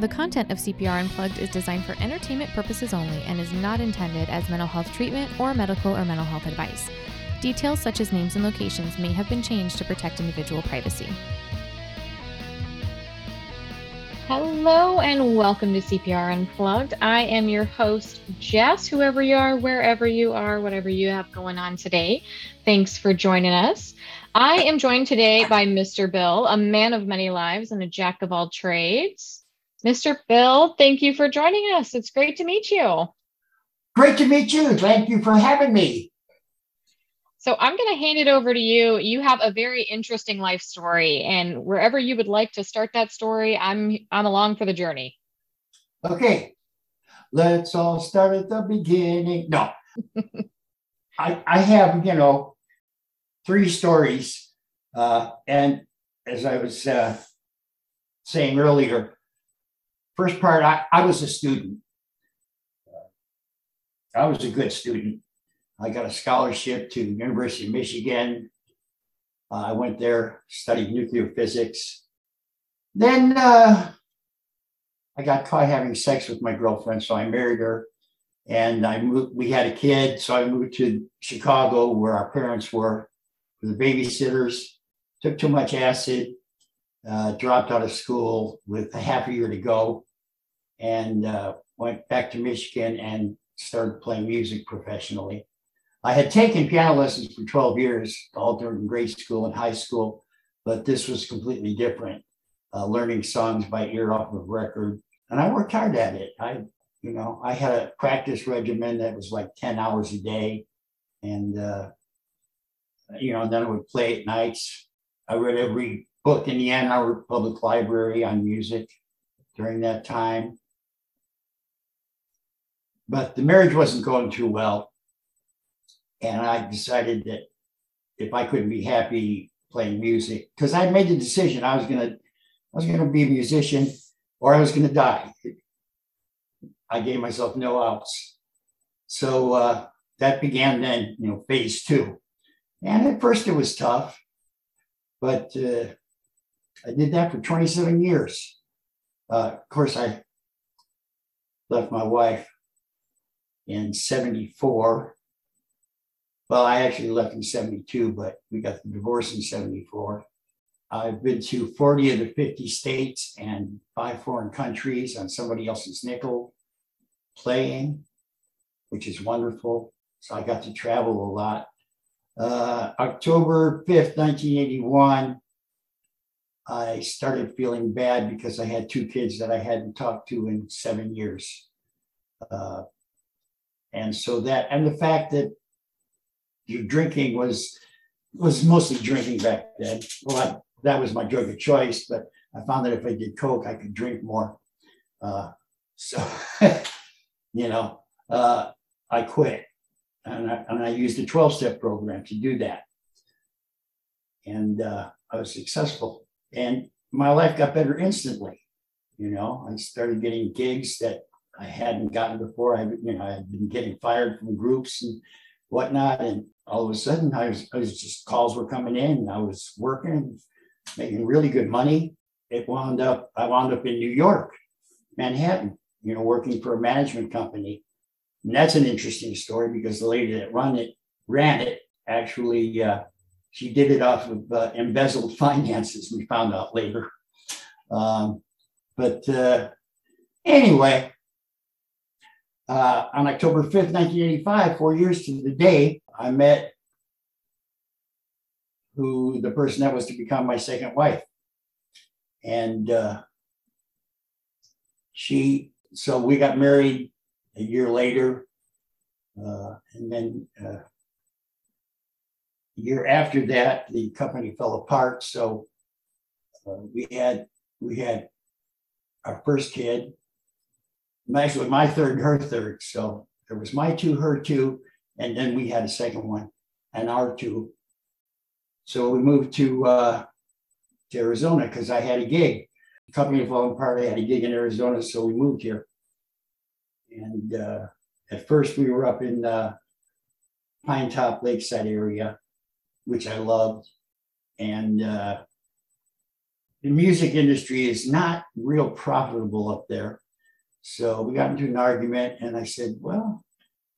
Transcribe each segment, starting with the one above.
The content of CPR Unplugged is designed for entertainment purposes only and is not intended as mental health treatment or medical or mental health advice. Details such as names and locations may have been changed to protect individual privacy. Hello and welcome to CPR Unplugged. I am your host, Jess, whoever you are, wherever you are, whatever you have going on today. Thanks for joining us. I am joined today by Mr. Bill, a man of many lives and a jack of all trades. Mr. Bill, thank you for joining us. It's great to meet you. Great to meet you. Thank you for having me. So I'm going to hand it over to you. You have a very interesting life story, and wherever you would like to start that story, I'm I'm along for the journey. Okay, let's all start at the beginning. No, I I have you know three stories, uh, and as I was uh, saying earlier, First part, I, I was a student. I was a good student. I got a scholarship to University of Michigan. Uh, I went there, studied nuclear physics. Then uh, I got caught having sex with my girlfriend, so I married her, and I moved. We had a kid, so I moved to Chicago, where our parents were, for the babysitters. Took too much acid, uh, dropped out of school with a half a year to go, and uh, went back to Michigan and started playing music professionally. I had taken piano lessons for 12 years, all during grade school and high school, but this was completely different. Uh, learning songs by ear off of record, and I worked hard at it. I, you know, I had a practice regimen that was like 10 hours a day, and uh, you know, then I would play at nights. I read every book in the Ann Arbor Public Library on music during that time. But the marriage wasn't going too well. And I decided that if I couldn't be happy playing music, because I made the decision I was gonna I was gonna be a musician or I was gonna die. I gave myself no outs. So uh, that began then, you know, phase two. And at first it was tough, but uh, I did that for 27 years. Uh, of course, I left my wife in 74. Well, I actually left in 72, but we got the divorce in 74. I've been to 40 of the 50 states and five foreign countries on somebody else's nickel playing, which is wonderful. So I got to travel a lot. Uh, October 5th, 1981, I started feeling bad because I had two kids that I hadn't talked to in seven years. Uh, and so that, and the fact that your drinking was was mostly drinking back then. Well, I, that was my drug of choice, but I found that if I did coke, I could drink more. Uh, so, you know, uh, I quit, and I, and I used a twelve step program to do that, and uh, I was successful, and my life got better instantly. You know, I started getting gigs that I hadn't gotten before. I, you know, I had been getting fired from groups and whatnot, and all of a sudden, I was, I was just calls were coming in. I was working, making really good money. It wound up. I wound up in New York, Manhattan. You know, working for a management company, and that's an interesting story because the lady that run it ran it actually. Uh, she did it off of uh, embezzled finances. We found out later. Um, but uh, anyway, uh, on October 5th, 1985, four years to the day, I met who the person that was to become my second wife. And uh, she, so we got married a year later. Uh, and then uh, year after that, the company fell apart. So uh, we had we had our first kid, actually my third her third. So there was my two, her two, and then we had a second one and our two. So we moved to uh, to Arizona because I had a gig. The company falling apart. I had a gig in Arizona, so we moved here. And uh, at first, we were up in the Pinetop-Lakeside area, which I loved. And uh, the music industry is not real profitable up there. So we got into an argument, and I said, Well,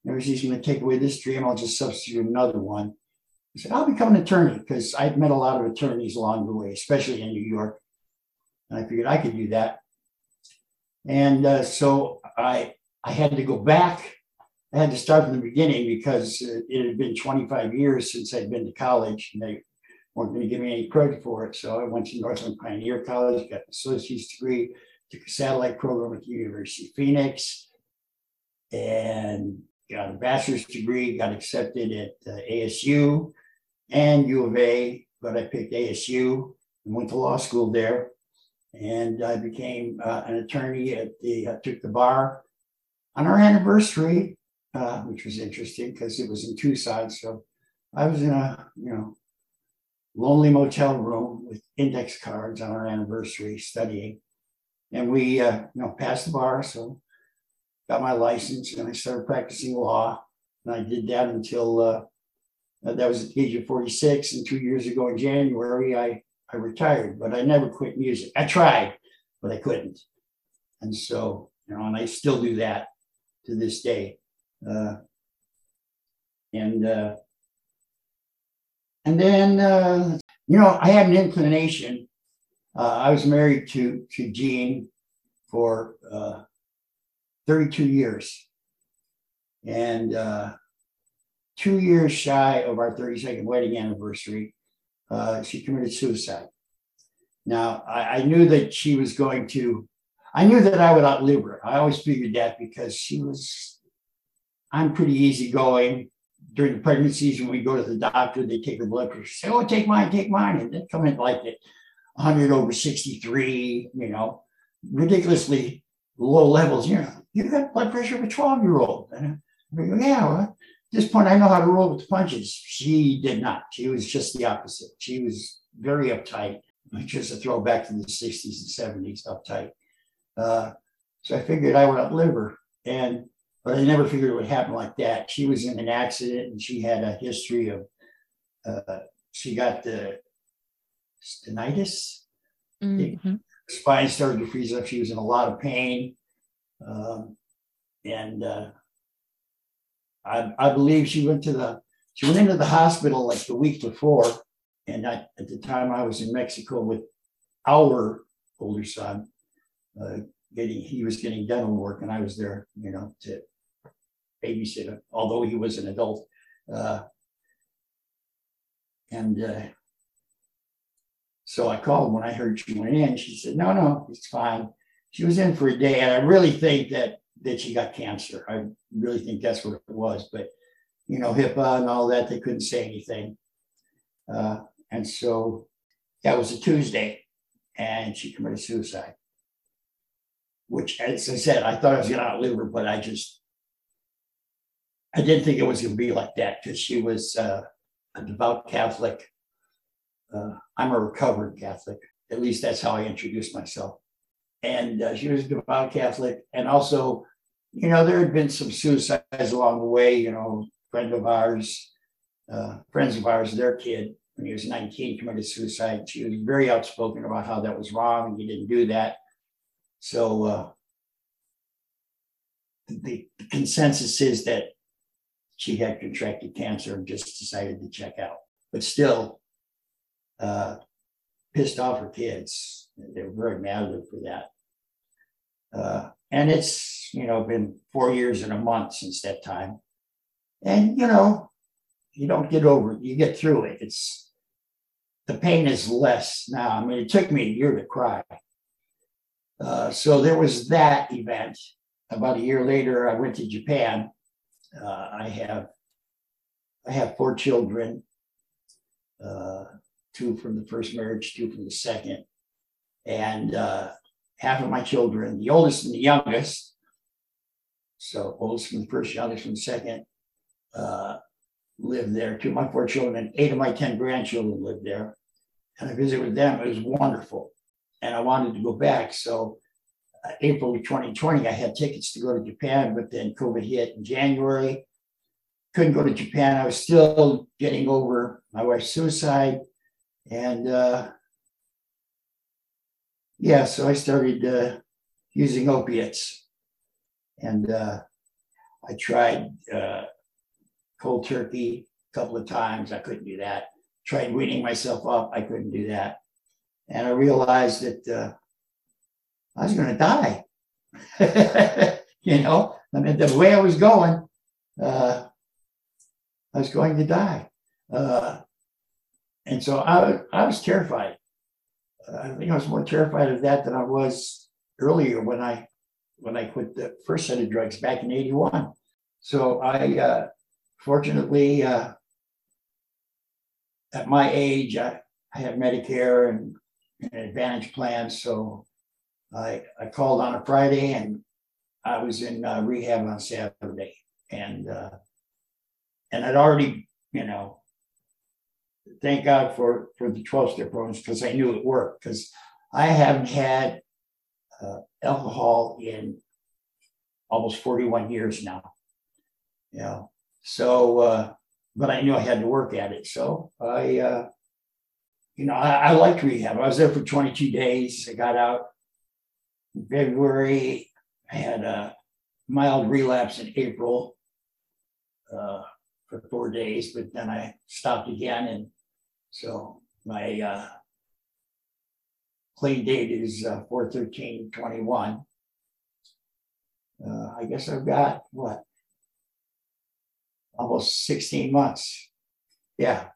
everybody's going to take away this dream. I'll just substitute another one. I said, I'll become an attorney because I've met a lot of attorneys along the way, especially in New York. And I figured I could do that. And uh, so I, I had to go back. I had to start from the beginning because it had been 25 years since I'd been to college and they weren't going to give me any credit for it. So I went to Northland Pioneer College, got an associate's degree, took a satellite program at the University of Phoenix, and got a bachelor's degree, got accepted at uh, ASU and U of A, but I picked ASU and went to law school there. And I became uh, an attorney at the, uh, took the bar on our anniversary, uh, which was interesting because it was in Tucson. So I was in a, you know, lonely motel room with index cards on our anniversary studying. And we, uh, you know, passed the bar. So got my license and I started practicing law. And I did that until uh, that was at the age of 46. And two years ago in January, I, I retired, but I never quit music. I tried, but I couldn't. And so, you know, and I still do that to this day. Uh, and uh, and then, uh, you know, I had an inclination. Uh, I was married to to Jean for uh, 32 years. And uh, two years shy of our 32nd wedding anniversary, uh, she committed suicide. Now, I, I, knew that she was going to, I knew that I would outlive her. I always figured that because she was, I'm pretty easygoing. During the pregnancies, when we go to the doctor, they take her blood pressure, say, oh, take mine, take mine. And they come in like at 100 over 63, you know, ridiculously low levels. You know, you got blood pressure of a 12 year old. And I go, yeah, well, at this point, I know how to roll with the punches. She did not. She was just the opposite. She was very uptight, just a throwback to the 60s and 70s, uptight. Uh, so I figured I would outlive her. And but I never figured it would happen like that. She was in an accident and she had a history of, uh, she got the stenitis. Mm-hmm. Spine started to freeze up. She was in a lot of pain. Um, and uh, I, I believe she went to the she went into the hospital like the week before, and I, at the time I was in Mexico with our older son, uh, getting he was getting dental work, and I was there, you know, to babysit him, although he was an adult. Uh, and uh, so I called when I heard she went in. She said, "No, no, it's fine." she was in for a day, and I really think that that she got cancer. I really think that's what it was. But you know, HIPAA and all that, they couldn't say anything. Uh, and so that was a Tuesday, and she committed suicide. Which, as I said, I thought I was going to outlive her, but I just I didn't think it was going to be like that because she was uh, a devout Catholic. Uh, I'm a recovered Catholic. At least that's how I introduced myself and uh, she was a devout Catholic. And also, you know, there had been some suicides along the way. You know, friend of ours, uh, friends of ours, their kid when he was 19 committed suicide. She was very outspoken about how that was wrong and you didn't do that. So uh, the, the consensus is that she had contracted cancer and just decided to check out. But still, uh, pissed off her kids. They were very mad at her for that. Uh, and it's, you know, been four years and a month since that time. And, you know, you don't get over it, you get through it. It's the pain is less now. I mean, it took me a year to cry. Uh, so there was that event. About a year later, I went to Japan. Uh, I have I have four children, uh, two from the first marriage, two from the second, and uh, half of my children, the oldest and the youngest, so oldest from the first, youngest from the second, uh, live there. Two of my four children and eight of my 10 grandchildren live there. And I visited with them. It was wonderful. And I wanted to go back. So April 2020, I had tickets to go to Japan, but then COVID hit in January. Couldn't go to Japan. I was still getting over my wife's suicide. And uh, yeah, so I started uh, using opiates, and uh, I tried uh, cold turkey a couple of times. I couldn't do that. Tried weaning myself up. I couldn't do that, and I realized that uh, I was going to die. you know, I mean, the way I was going, uh, I was going to die. Uh, and so I, I was terrified. I think I was more terrified of that than I was earlier when I when I quit the first set of drugs back in '81. So I, uh, fortunately, uh, at my age, I, I have Medicare and, and Advantage plans. So I I called on a Friday and I was in uh, rehab on Saturday, and uh, and I'd already, you know, thank God for for the twelve step programs because I knew it worked because I haven't had uh, alcohol in almost forty one years now, you know. So, uh, but I knew I had to work at it, so I. Uh, you know, I, I liked rehab. I was there for 22 days. I got out February. I had a mild relapse in April uh, for four days, but then I stopped again. And so my uh, clean date is uh, 413 21. Uh, I guess I've got what? Almost 16 months. Yeah,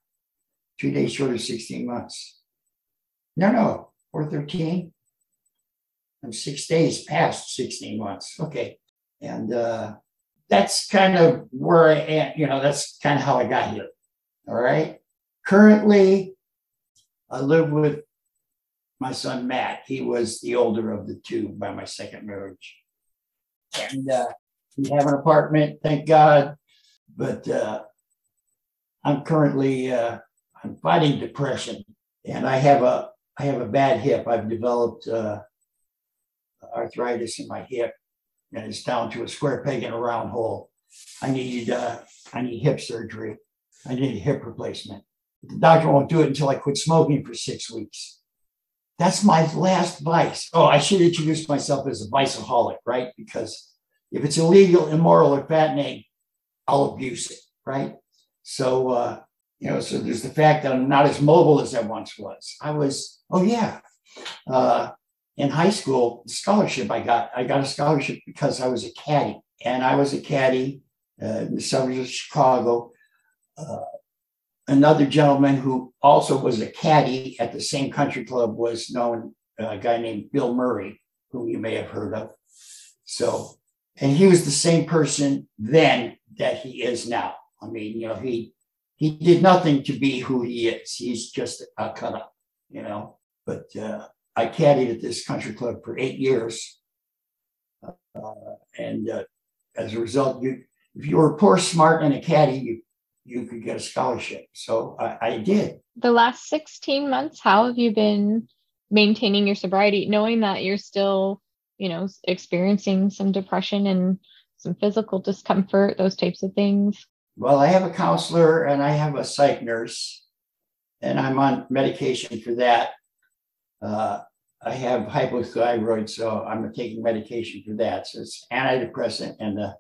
two days short of 16 months. No, no, 413. I'm six days past 16 months. Okay. And uh, that's kind of where I am. You know, that's kind of how I got here. All right. Currently, I live with my son Matt. He was the older of the two by my second marriage. And uh, we have an apartment, thank God. But uh, I'm currently uh, I'm fighting depression, and I have a I have a bad hip. I've developed uh, arthritis in my hip, and it's down to a square peg in a round hole. I need uh, I need hip surgery. I need a hip replacement. The doctor won't do it until I quit smoking for six weeks. That's my last vice. Oh, I should introduce myself as a viceaholic, right? Because if it's illegal, immoral, or fattening, I'll abuse it, right? So, uh, you know, so there's the fact that I'm not as mobile as I once was. I was, oh yeah, uh, in high school scholarship I got. I got a scholarship because I was a caddy, and I was a caddy uh, in the suburbs of Chicago. Uh, another gentleman who also was a caddy at the same country club was known uh, a guy named Bill Murray, whom you may have heard of. So, and he was the same person then that he is now. I mean, you know, he he did nothing to be who he is. He's just a cut up, you know. But uh, I caddied at this country club for eight years. Uh, and uh, as a result, you if you were poor, smart, and a caddy, you you could get a scholarship. So I, I did. The last 16 months, how have you been maintaining your sobriety, knowing that you're still, you know, experiencing some depression and some physical discomfort, those types of things? Well, I have a counselor and I have a psych nurse, and I'm on medication for that. Uh, I have hypothyroid, so I'm taking medication for that. So it's antidepressant and the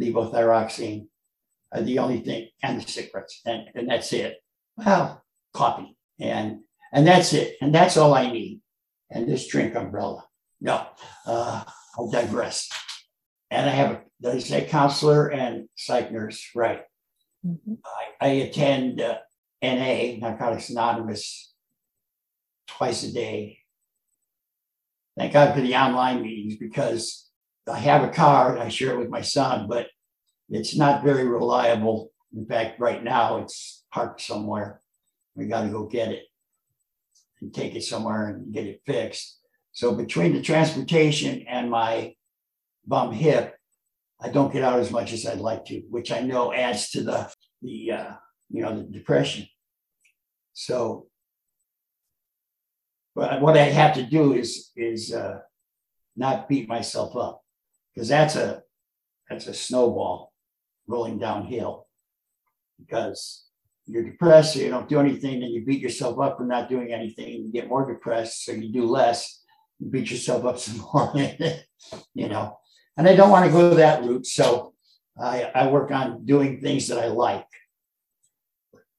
levothyroxine are the only thing, and the cigarettes, and, and that's it. Well, coffee, and and that's it, and that's all I need. And this drink umbrella. No, uh, I'll digress. And I have a a counselor and psych nurse, right? Mm-hmm. I, I, attend uh, NA, Narcotics Anonymous, twice a day. Thank God for the online meetings because I have a car and I share it with my son, but it's not very reliable. In fact, right now it's parked somewhere. We got to go get it and take it somewhere and get it fixed. So between the transportation and my bum hip, I don't get out as much as I'd like to, which I know adds to the the uh, you know the depression. So but what I have to do is is uh, not beat myself up because that's a that's a snowball rolling downhill because you're depressed, so you don't do anything, then you beat yourself up for not doing anything, and you get more depressed, so you do less. you beat yourself up some more, you know. And I don't want to go that route. So I, I work on doing things that I like.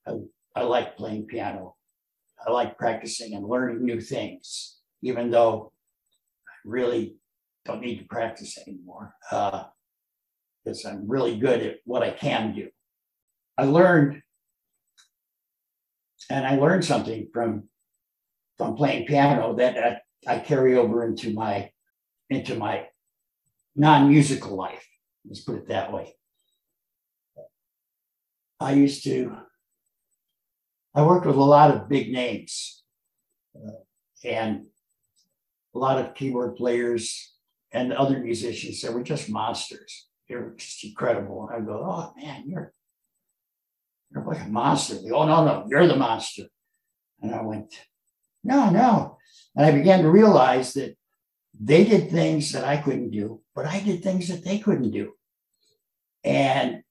I, I like playing piano. I like practicing and learning new things, even though I really don't need to practice anymore because uh, I'm really good at what I can do. I learned, and I learned something from from playing piano that I, I carry over into my into my non-musical life. Let's put it that way. I used to. I worked with a lot of big names, uh, and a lot of keyboard players and other musicians that were just monsters. They were just incredible. I go, oh man, you're you're like a monster. They go, oh no, no, you're the monster. And I went, no, no. And I began to realize that they did things that I couldn't do, but I did things that they couldn't do. And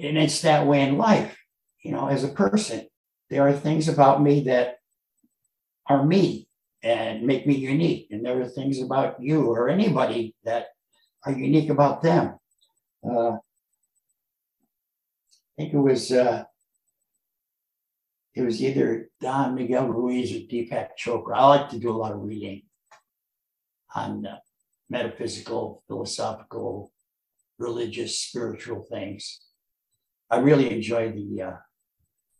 and it's that way in life, you know, as a person. There are things about me that are me and make me unique. And there are things about you or anybody that are unique about them. Uh, I think it was uh, it was either Don Miguel Ruiz or Deepak Chopra. I like to do a lot of reading on uh, metaphysical, philosophical, religious, spiritual things. I really enjoy the, uh,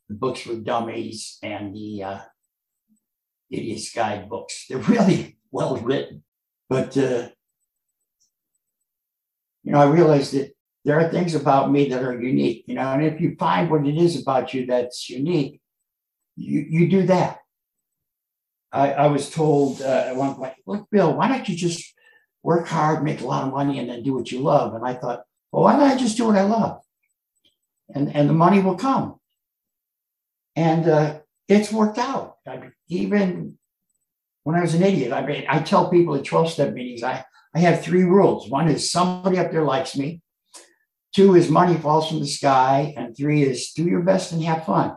the books for dummies and the uh, idiot's guide books. They're really well written. But, uh, you know, I realized that there are things about me that are unique, you know, and if you find what it is about you that's unique, you, you do that. I, I was told uh, at one point, look, Bill, why don't you just work hard, make a lot of money, and then do what you love? And I thought, well, why don't I just do what I love? And, and the money will come. And uh, it's worked out. I, even when I was an idiot, I mean, I tell people at 12 step meetings, I, I have three rules. One is somebody up there likes me. Two is money falls from the sky. And three is do your best and have fun.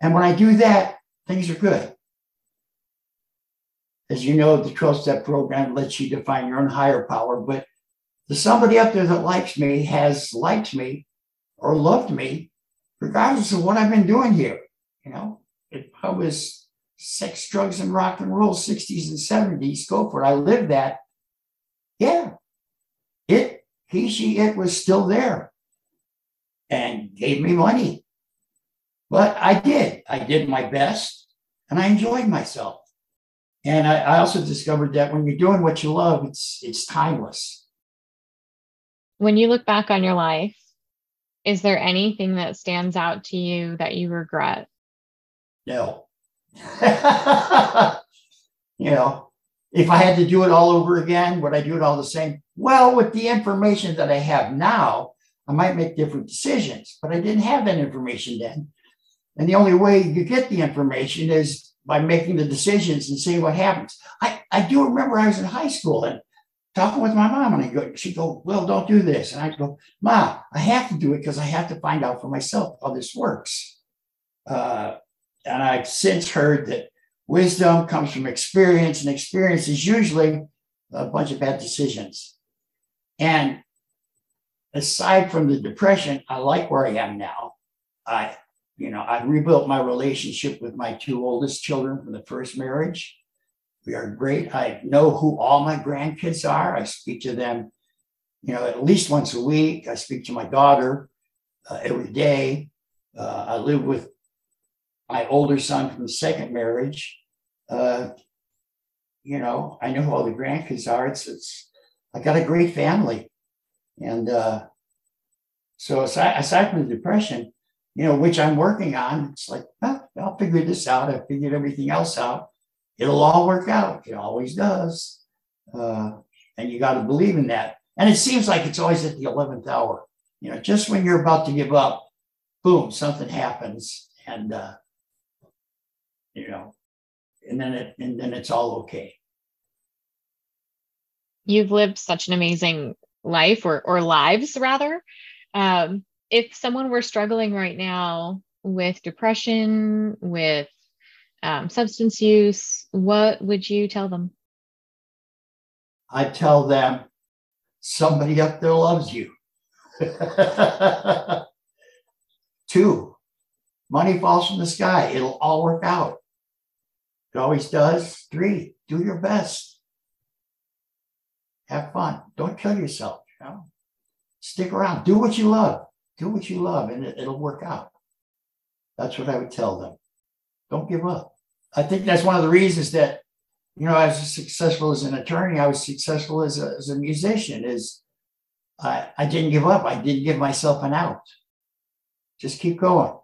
And when I do that, things are good. As you know, the 12 step program lets you define your own higher power, but the somebody up there that likes me has liked me or loved me, regardless of what I've been doing here. You know, if I was sex, drugs, and rock and roll, 60s and 70s, go for it. I lived that. Yeah. It, he, she, it was still there and gave me money. But I did. I did my best and I enjoyed myself. And I, I also discovered that when you're doing what you love, it's it's timeless. When you look back on your life, is there anything that stands out to you that you regret? No. you know, if I had to do it all over again, would I do it all the same? Well, with the information that I have now, I might make different decisions, but I didn't have that information then. And the only way you get the information is by making the decisions and seeing what happens. I, I do remember I was in high school and talking with my mom, and I go, she'd go, Well, don't do this. And I go, Ma, I have to do it because I have to find out for myself how this works. Uh, and I've since heard that wisdom comes from experience, and experience is usually a bunch of bad decisions. And aside from the depression, I like where I am now. I, you know, I rebuilt my relationship with my two oldest children from the first marriage. We are great. I know who all my grandkids are. I speak to them, you know, at least once a week. I speak to my daughter uh, every day. Uh, I live with my older son from the second marriage. Uh, you know, I know who all the grandkids are. It's, it's I got a great family. And uh, so aside, aside from the depression, you know, which I'm working on, it's like, I'll figure this out. I figured everything else out. It'll all work out. It always does. Uh, and you got to believe in that. And it seems like it's always at the 11th hour. You know, just when you're about to give up, boom, something happens. And, uh, you know, and then it, and then it's all okay. You've lived such an amazing life or, or lives rather. Um, if someone were struggling right now with depression, with um, substance use, what would you tell them? I tell them somebody up there loves you. Two, money falls from the sky. It'll all work out. It always does. Three, do your best. Have fun. Don't kill yourself. You know? Stick around. Do what you love. Do what you love, and it, it'll work out. That's what I would tell them. Don't give up. I think that's one of the reasons that, you know, I was successful as an attorney. I was successful as a, as a musician. Is I, I didn't give up. I didn't give myself an out. Just keep going.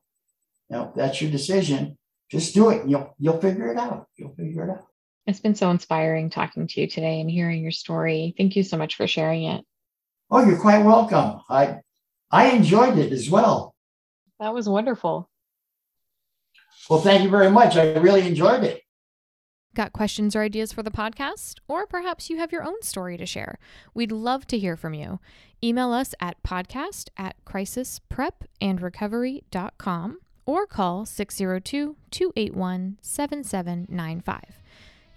You know, that's your decision. Just do it. You'll you'll figure it out. You'll figure it out. It's been so inspiring talking to you today and hearing your story. Thank you so much for sharing it. Oh, you're quite welcome. I I enjoyed it as well. That was wonderful. Well, thank you very much. I really enjoyed it. Got questions or ideas for the podcast? Or perhaps you have your own story to share. We'd love to hear from you. Email us at podcast at crisisprepandrecovery.com or call 602 281 7795.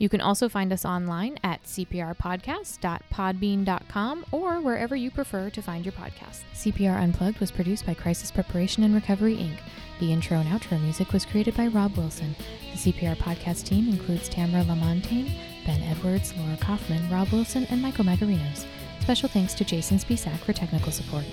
You can also find us online at cprpodcast.podbean.com or wherever you prefer to find your podcast. CPR Unplugged was produced by Crisis Preparation and Recovery, Inc. The intro and outro music was created by Rob Wilson. The CPR podcast team includes Tamara Lamontagne, Ben Edwards, Laura Kaufman, Rob Wilson, and Michael Magarinos. Special thanks to Jason Spisak for technical support.